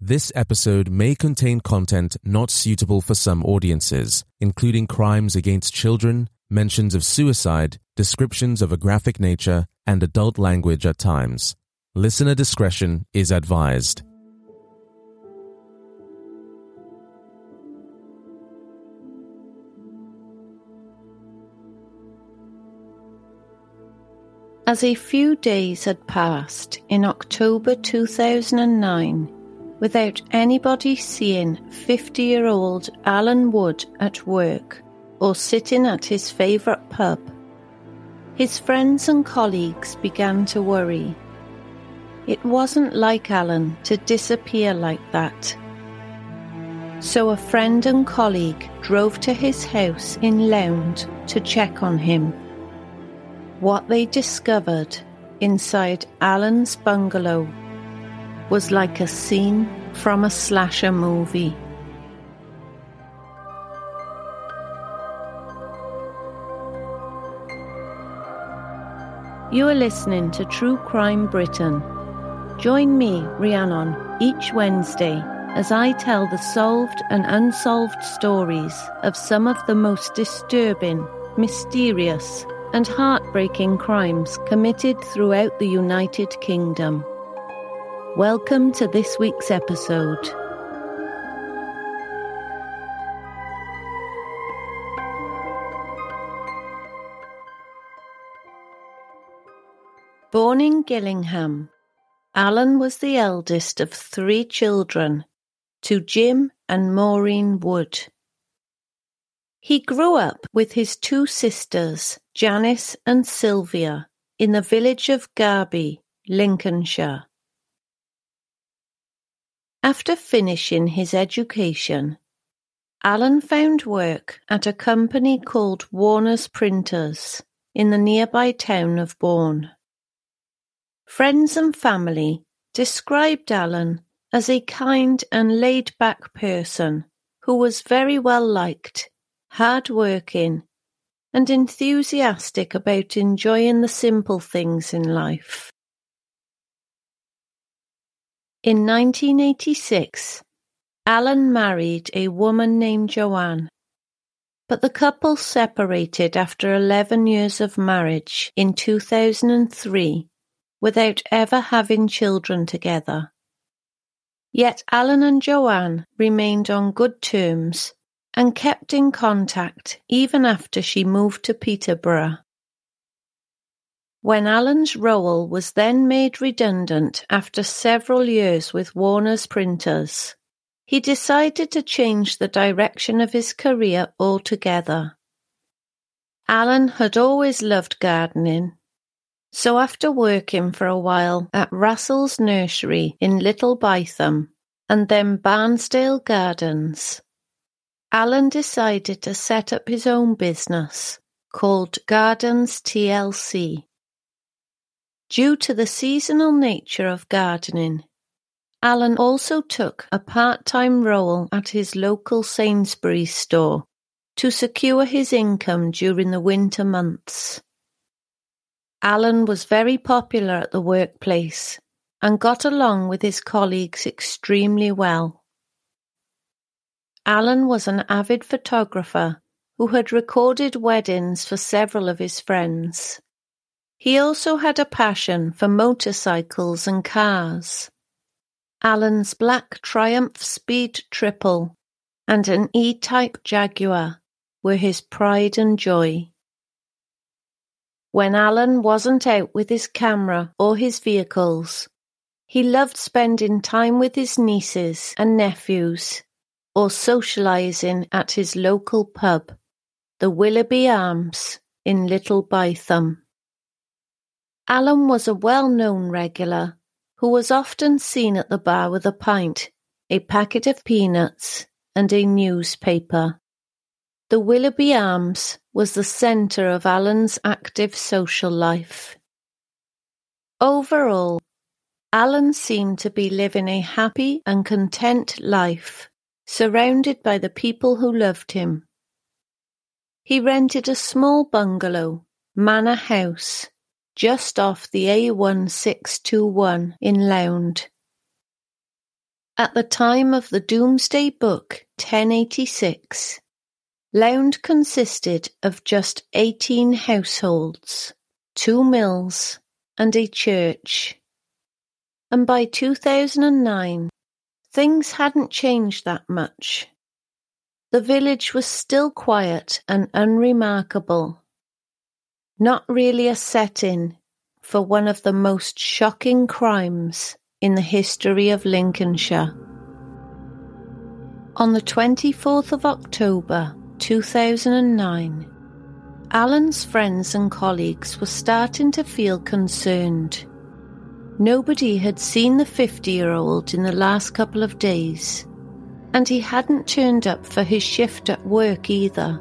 This episode may contain content not suitable for some audiences, including crimes against children, mentions of suicide, descriptions of a graphic nature, and adult language at times. Listener discretion is advised. As a few days had passed in October 2009, without anybody seeing 50 year old Alan Wood at work or sitting at his favourite pub, his friends and colleagues began to worry. It wasn't like Alan to disappear like that. So a friend and colleague drove to his house in Lound to check on him. What they discovered inside Alan's bungalow was like a scene from a slasher movie. You are listening to True Crime Britain. Join me, Rhiannon, each Wednesday as I tell the solved and unsolved stories of some of the most disturbing, mysterious, and heartbreaking crimes committed throughout the United Kingdom. Welcome to this week's episode. Born in Gillingham, Alan was the eldest of three children to Jim and Maureen Wood. He grew up with his two sisters, Janice and Sylvia, in the village of Garby, Lincolnshire. After finishing his education, Alan found work at a company called Warner's Printers in the nearby town of Bourne. Friends and family described Alan as a kind and laid back person who was very well liked, hard working, and enthusiastic about enjoying the simple things in life. In 1986, Alan married a woman named Joanne, but the couple separated after 11 years of marriage in 2003 without ever having children together. Yet Alan and Joanne remained on good terms and kept in contact even after she moved to Peterborough. When Alan's role was then made redundant after several years with Warner's Printers, he decided to change the direction of his career altogether. Alan had always loved gardening, so after working for a while at Russell's Nursery in Little Bytham and then Barnsdale Gardens, Alan decided to set up his own business called Gardens TLC. Due to the seasonal nature of gardening, Alan also took a part time role at his local Sainsbury's store to secure his income during the winter months. Alan was very popular at the workplace and got along with his colleagues extremely well. Alan was an avid photographer who had recorded weddings for several of his friends. He also had a passion for motorcycles and cars. Alan's black Triumph Speed Triple and an E-Type Jaguar were his pride and joy. When Alan wasn't out with his camera or his vehicles, he loved spending time with his nieces and nephews or socialising at his local pub, the Willoughby Arms in Little Bytham. Alan was a well-known regular who was often seen at the bar with a pint, a packet of peanuts, and a newspaper. The Willoughby Arms was the centre of Alan's active social life. Overall, Alan seemed to be living a happy and content life, surrounded by the people who loved him. He rented a small bungalow, Manor House, just off the A1621 in Lound. At the time of the Domesday Book 1086, Lound consisted of just 18 households, two mills, and a church. And by 2009, things hadn't changed that much. The village was still quiet and unremarkable not really a setting for one of the most shocking crimes in the history of Lincolnshire. On the 24th of October 2009, Alan's friends and colleagues were starting to feel concerned. Nobody had seen the 50 year old in the last couple of days, and he hadn't turned up for his shift at work either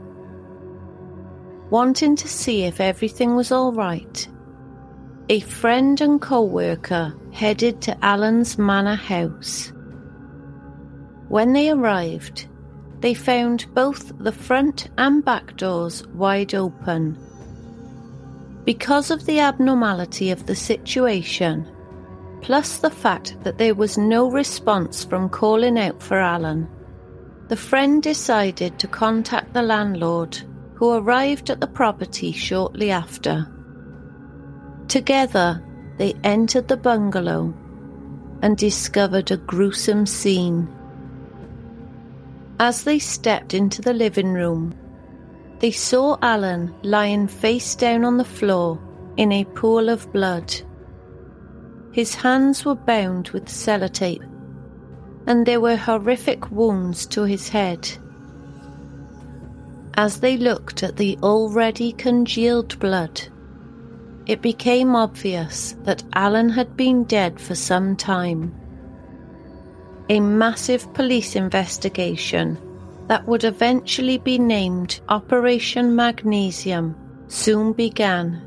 wanting to see if everything was all right. A friend and co-worker headed to Alan's manor house. When they arrived, they found both the front and back doors wide open. Because of the abnormality of the situation, plus the fact that there was no response from calling out for Alan, the friend decided to contact the landlord who arrived at the property shortly after. Together, they entered the bungalow and discovered a gruesome scene. As they stepped into the living room, they saw Alan lying face down on the floor in a pool of blood. His hands were bound with sellotape, and there were horrific wounds to his head. As they looked at the already congealed blood, it became obvious that Alan had been dead for some time. A massive police investigation that would eventually be named Operation Magnesium soon began.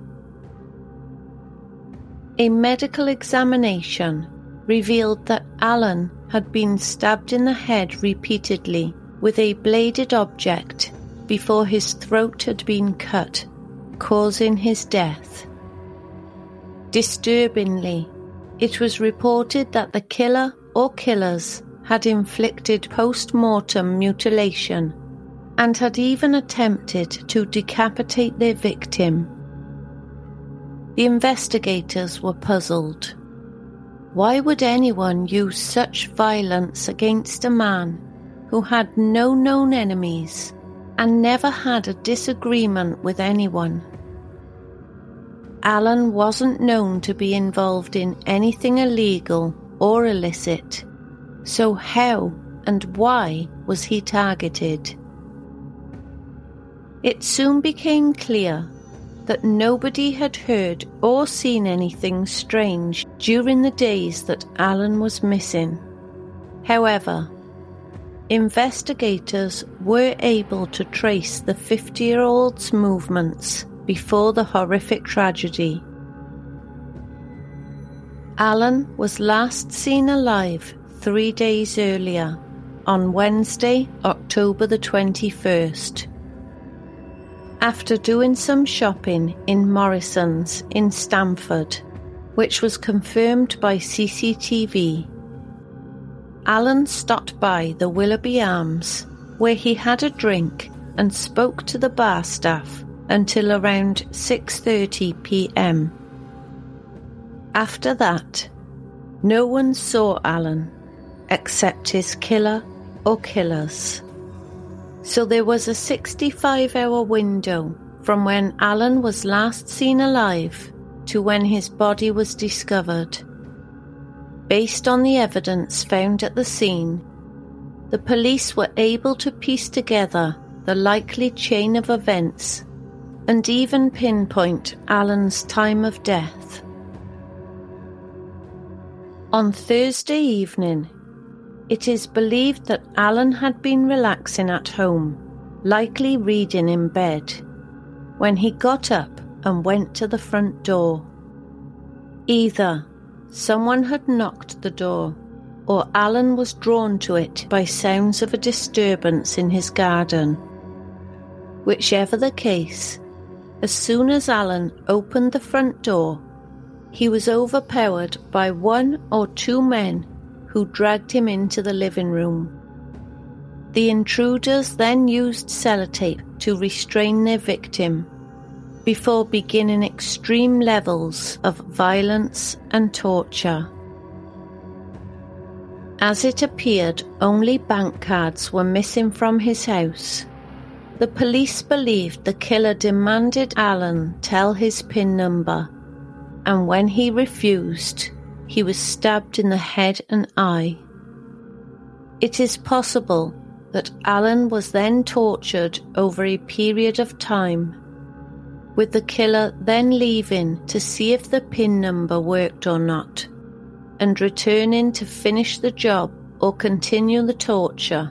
A medical examination revealed that Alan had been stabbed in the head repeatedly with a bladed object before his throat had been cut, causing his death. Disturbingly, it was reported that the killer or killers had inflicted post mortem mutilation and had even attempted to decapitate their victim. The investigators were puzzled. Why would anyone use such violence against a man who had no known enemies and never had a disagreement with anyone. Alan wasn't known to be involved in anything illegal or illicit, so how and why was he targeted? It soon became clear that nobody had heard or seen anything strange during the days that Alan was missing. However, Investigators were able to trace the 50 year old's movements before the horrific tragedy. Alan was last seen alive three days earlier, on Wednesday, October the 21st. After doing some shopping in Morrison's in Stamford, which was confirmed by CCTV, Alan stopped by the Willoughby Arms, where he had a drink and spoke to the bar staff until around 6:30 p.m. After that, no one saw Alan except his killer or killers. So there was a 65 hour window from when Alan was last seen alive to when his body was discovered. Based on the evidence found at the scene, the police were able to piece together the likely chain of events and even pinpoint Alan's time of death. On Thursday evening, it is believed that Alan had been relaxing at home, likely reading in bed, when he got up and went to the front door. Either someone had knocked the door, or Alan was drawn to it by sounds of a disturbance in his garden. Whichever the case, as soon as Alan opened the front door, he was overpowered by one or two men who dragged him into the living room. The intruders then used sellotape to restrain their victim before beginning extreme levels of violence and torture. As it appeared only bank cards were missing from his house, the police believed the killer demanded Alan tell his PIN number, and when he refused, he was stabbed in the head and eye. It is possible that Alan was then tortured over a period of time, with the killer then leaving to see if the PIN number worked or not, and returning to finish the job or continue the torture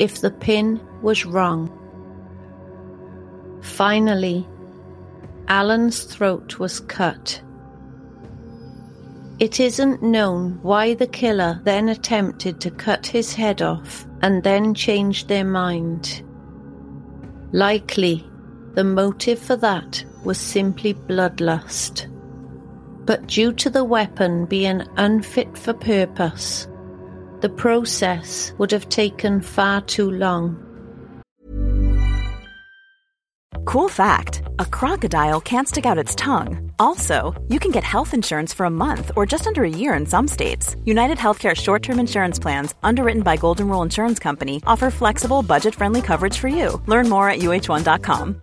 if the PIN was wrong. Finally, Alan's throat was cut it isn't known why the killer then attempted to cut his head off and then changed their mind. Likely, the motive for that was simply bloodlust. But due to the weapon being unfit for purpose, the process would have taken far too long. Cool fact a crocodile can't stick out its tongue. Also, you can get health insurance for a month or just under a year in some states. United Healthcare short term insurance plans, underwritten by Golden Rule Insurance Company, offer flexible, budget friendly coverage for you. Learn more at uh1.com.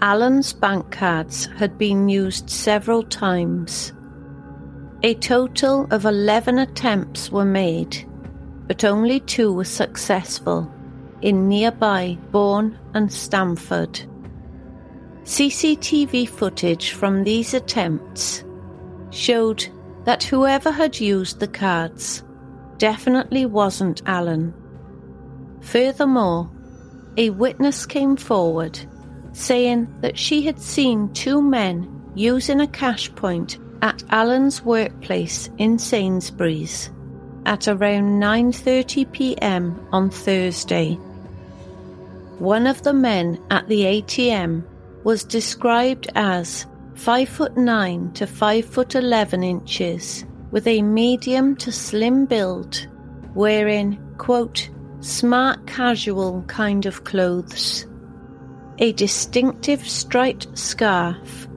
Alan's bank cards had been used several times. A total of 11 attempts were made, but only two were successful in nearby Bourne and Stamford. CCTV footage from these attempts showed that whoever had used the cards definitely wasn't Alan. Furthermore, a witness came forward saying that she had seen two men using a cash point at Alan's workplace in Sainsbury's at around 9:30 p.m. on Thursday. One of the men at the ATM was described as 5 foot 9 to 5 foot 11 inches with a medium to slim build, wearing, quote, smart casual kind of clothes, a distinctive striped scarf,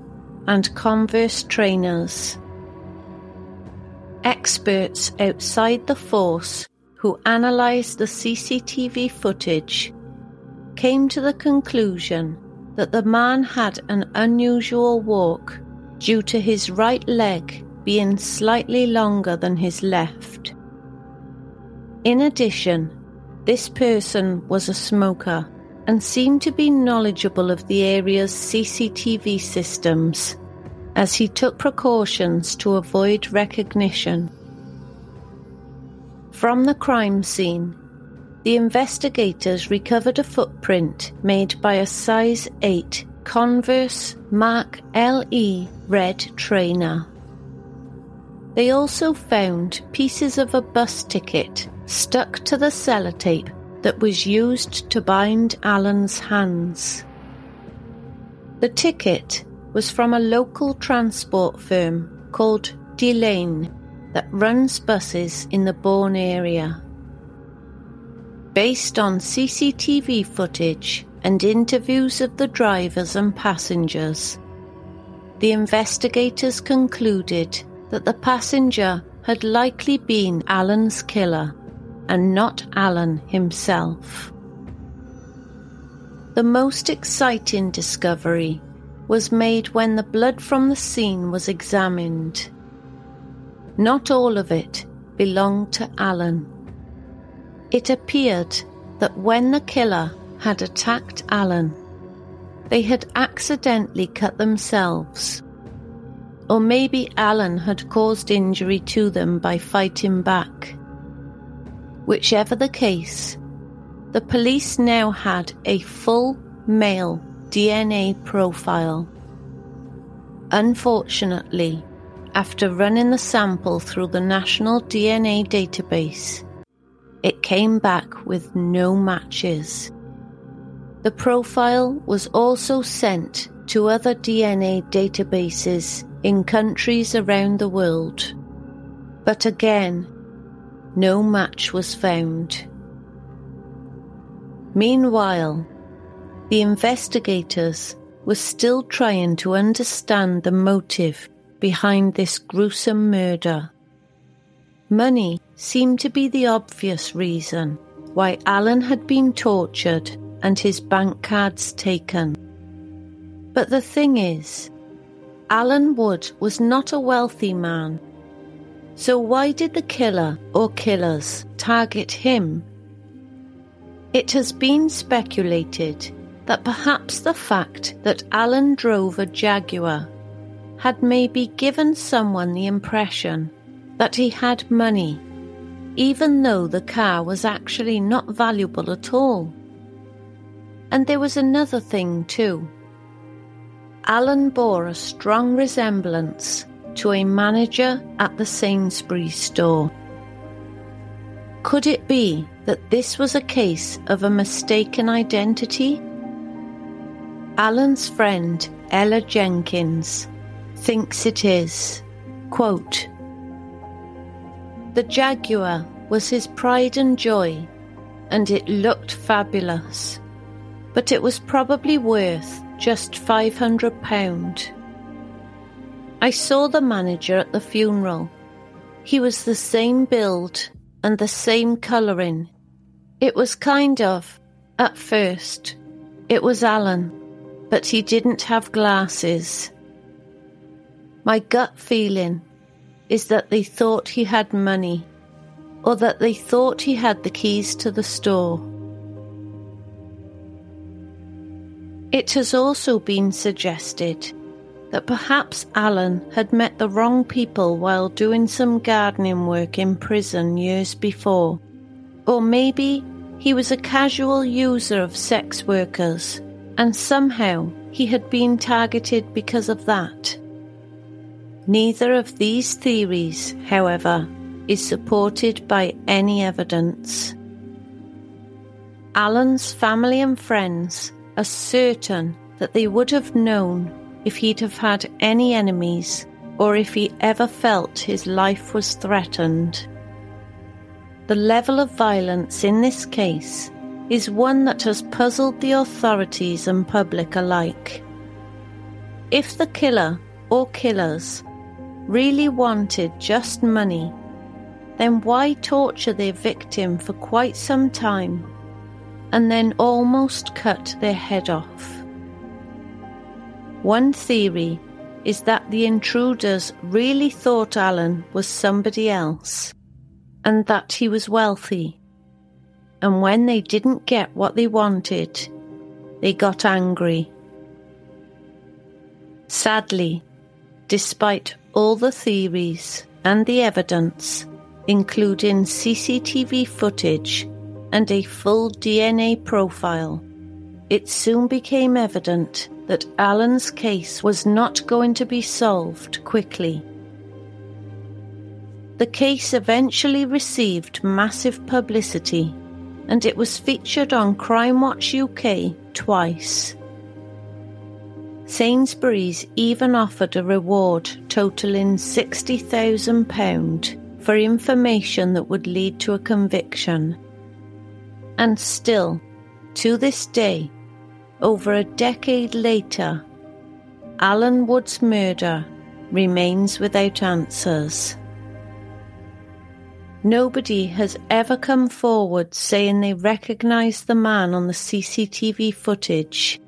and Converse trainers. Experts outside the force who analysed the CCTV footage came to the conclusion that the man had an unusual walk due to his right leg being slightly longer than his left. In addition, this person was a smoker and seemed to be knowledgeable of the area's CCTV systems, as he took precautions to avoid recognition. From the crime scene, the investigators recovered a footprint made by a size 8 Converse Mark LE red trainer. They also found pieces of a bus ticket stuck to the sellotape that was used to bind Alan's hands. The ticket was from a local transport firm called Delaine that runs buses in the Bourne area. Based on CCTV footage and interviews of the drivers and passengers, the investigators concluded that the passenger had likely been Alan's killer and not Alan himself. The most exciting discovery was made when the blood from the scene was examined. Not all of it belonged to Alan. It appeared that when the killer had attacked Alan, they had accidentally cut themselves. Or maybe Alan had caused injury to them by fighting back. Whichever the case, the police now had a full male DNA profile. Unfortunately, after running the sample through the National DNA Database, it came back with no matches. The profile was also sent to other DNA databases in countries around the world. But again, no match was found. Meanwhile, the investigators were still trying to understand the motive behind this gruesome murder. Money seemed to be the obvious reason why Alan had been tortured and his bank cards taken. But the thing is, Alan Wood was not a wealthy man so why did the killer or killers target him? It has been speculated that perhaps the fact that Alan drove a Jaguar had maybe given someone the impression that he had money, even though the car was actually not valuable at all. And there was another thing too. Alan bore a strong resemblance to a manager at the Sainsbury's store. Could it be that this was a case of a mistaken identity? Alan's friend, Ella Jenkins, thinks it is. Quote, the Jaguar was his pride and joy, and it looked fabulous, but it was probably worth just £500. I saw the manager at the funeral. He was the same build and the same colouring. It was kind of, at first, it was Alan, but he didn't have glasses. My gut feeling is that they thought he had money, or that they thought he had the keys to the store. It has also been suggested that perhaps Alan had met the wrong people while doing some gardening work in prison years before. Or maybe he was a casual user of sex workers and somehow he had been targeted because of that. Neither of these theories, however, is supported by any evidence. Alan's family and friends are certain that they would have known if he'd have had any enemies or if he ever felt his life was threatened. The level of violence in this case is one that has puzzled the authorities and public alike. If the killer or killers really wanted just money, then why torture their victim for quite some time and then almost cut their head off? One theory is that the intruders really thought Alan was somebody else and that he was wealthy. And when they didn't get what they wanted, they got angry. Sadly, despite all the theories and the evidence, including CCTV footage and a full DNA profile, it soon became evident that Alan's case was not going to be solved quickly. The case eventually received massive publicity and it was featured on Crime Watch UK twice. Sainsbury's even offered a reward totaling £60,000 for information that would lead to a conviction. And still, to this day, over a decade later, Alan Wood's murder remains without answers. Nobody has ever come forward saying they recognise the man on the CCTV footage,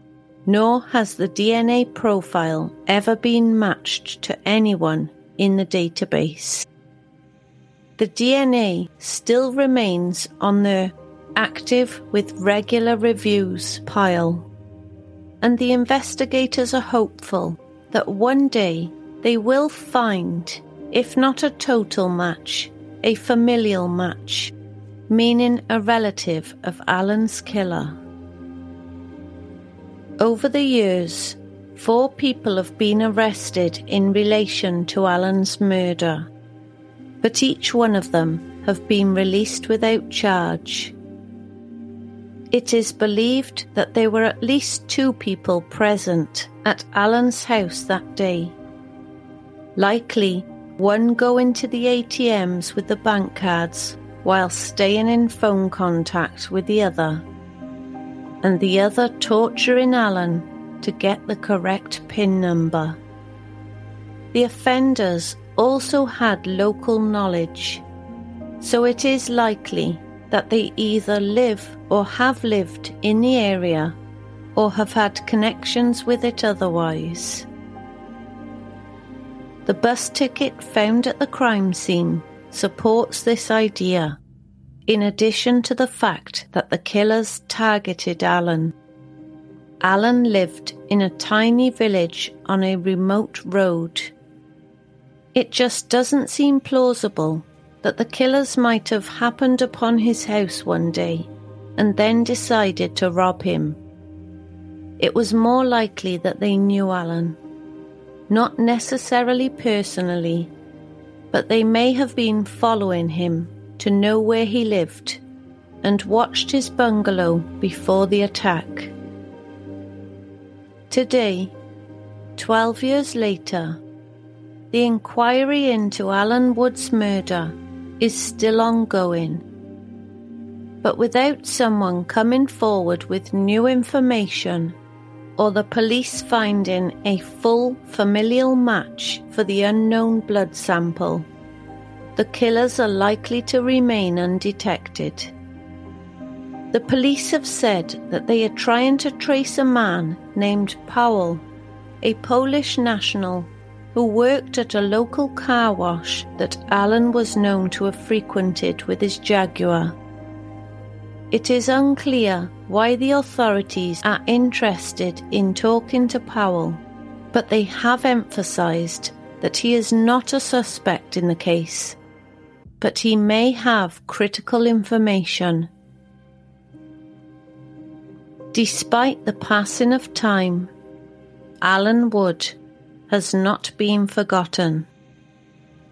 nor has the DNA profile ever been matched to anyone in the database. The DNA still remains on the active with regular reviews pile and the investigators are hopeful that one day they will find, if not a total match, a familial match, meaning a relative of Alan's killer. Over the years, four people have been arrested in relation to Alan's murder, but each one of them have been released without charge it is believed that there were at least two people present at Alan's house that day. Likely, one going to the ATMs with the bank cards while staying in phone contact with the other, and the other torturing Alan to get the correct PIN number. The offenders also had local knowledge, so it is likely that they either live or have lived in the area or have had connections with it otherwise. The bus ticket found at the crime scene supports this idea, in addition to the fact that the killers targeted Alan. Alan lived in a tiny village on a remote road. It just doesn't seem plausible that the killers might have happened upon his house one day and then decided to rob him. It was more likely that they knew Alan. Not necessarily personally, but they may have been following him to know where he lived and watched his bungalow before the attack. Today, 12 years later, the inquiry into Alan Wood's murder is still ongoing. But without someone coming forward with new information or the police finding a full familial match for the unknown blood sample, the killers are likely to remain undetected. The police have said that they are trying to trace a man named Powell, a Polish national who worked at a local car wash that Alan was known to have frequented with his Jaguar. It is unclear why the authorities are interested in talking to Powell, but they have emphasised that he is not a suspect in the case, but he may have critical information. Despite the passing of time, Alan Wood has not been forgotten.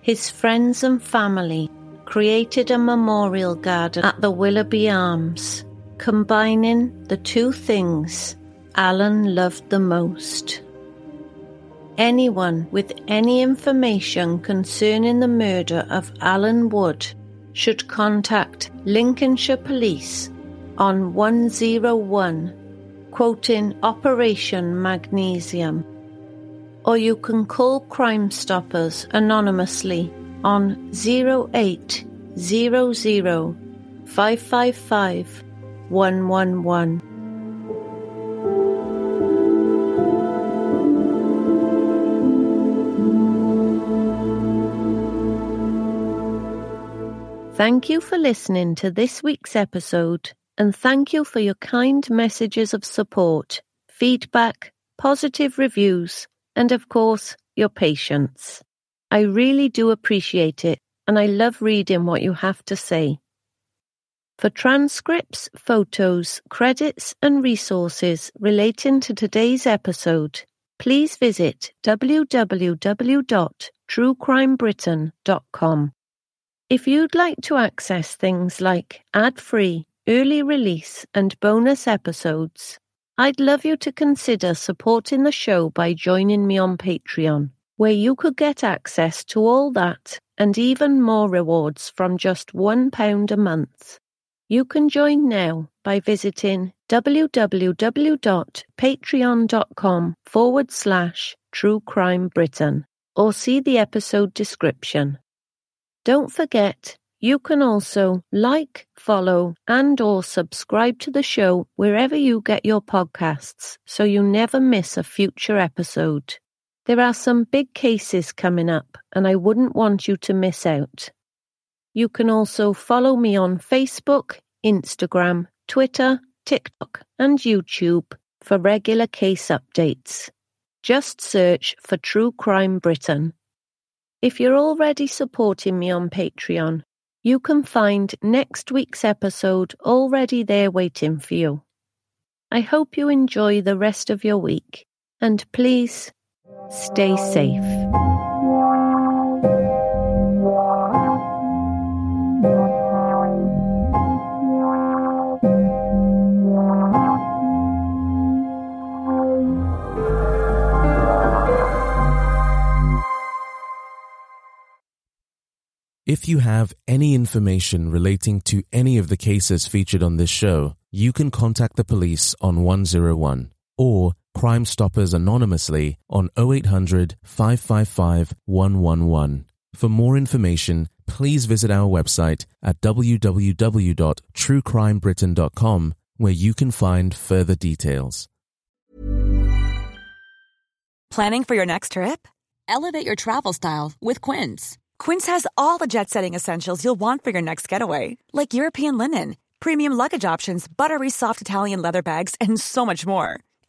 His friends and family created a memorial garden at the Willoughby Arms, combining the two things Alan loved the most. Anyone with any information concerning the murder of Alan Wood should contact Lincolnshire Police on 101, quoting Operation Magnesium. Or you can call Crimestoppers anonymously on 0800 555 111. Thank you for listening to this week's episode, and thank you for your kind messages of support, feedback, positive reviews, and of course, your patience. I really do appreciate it, and I love reading what you have to say. For transcripts, photos, credits, and resources relating to today's episode, please visit www.truecrimebritain.com. If you'd like to access things like ad free, early release, and bonus episodes, I'd love you to consider supporting the show by joining me on Patreon, where you could get access to all that and even more rewards from just £1 a month. You can join now by visiting www.patreon.com forward slash true crime Britain or see the episode description. Don't forget, you can also like, follow, and or subscribe to the show wherever you get your podcasts so you never miss a future episode. There are some big cases coming up and I wouldn't want you to miss out. You can also follow me on Facebook, Instagram, Twitter, TikTok, and YouTube for regular case updates. Just search for True Crime Britain. If you're already supporting me on Patreon, you can find next week's episode already there waiting for you. I hope you enjoy the rest of your week, and please stay safe. If you have any information relating to any of the cases featured on this show, you can contact the police on 101 or Crimestoppers anonymously on 0800 555 111. For more information, please visit our website at www.truecrimebritain.com where you can find further details. Planning for your next trip? Elevate your travel style with Quince. Quince has all the jet setting essentials you'll want for your next getaway, like European linen, premium luggage options, buttery soft Italian leather bags, and so much more.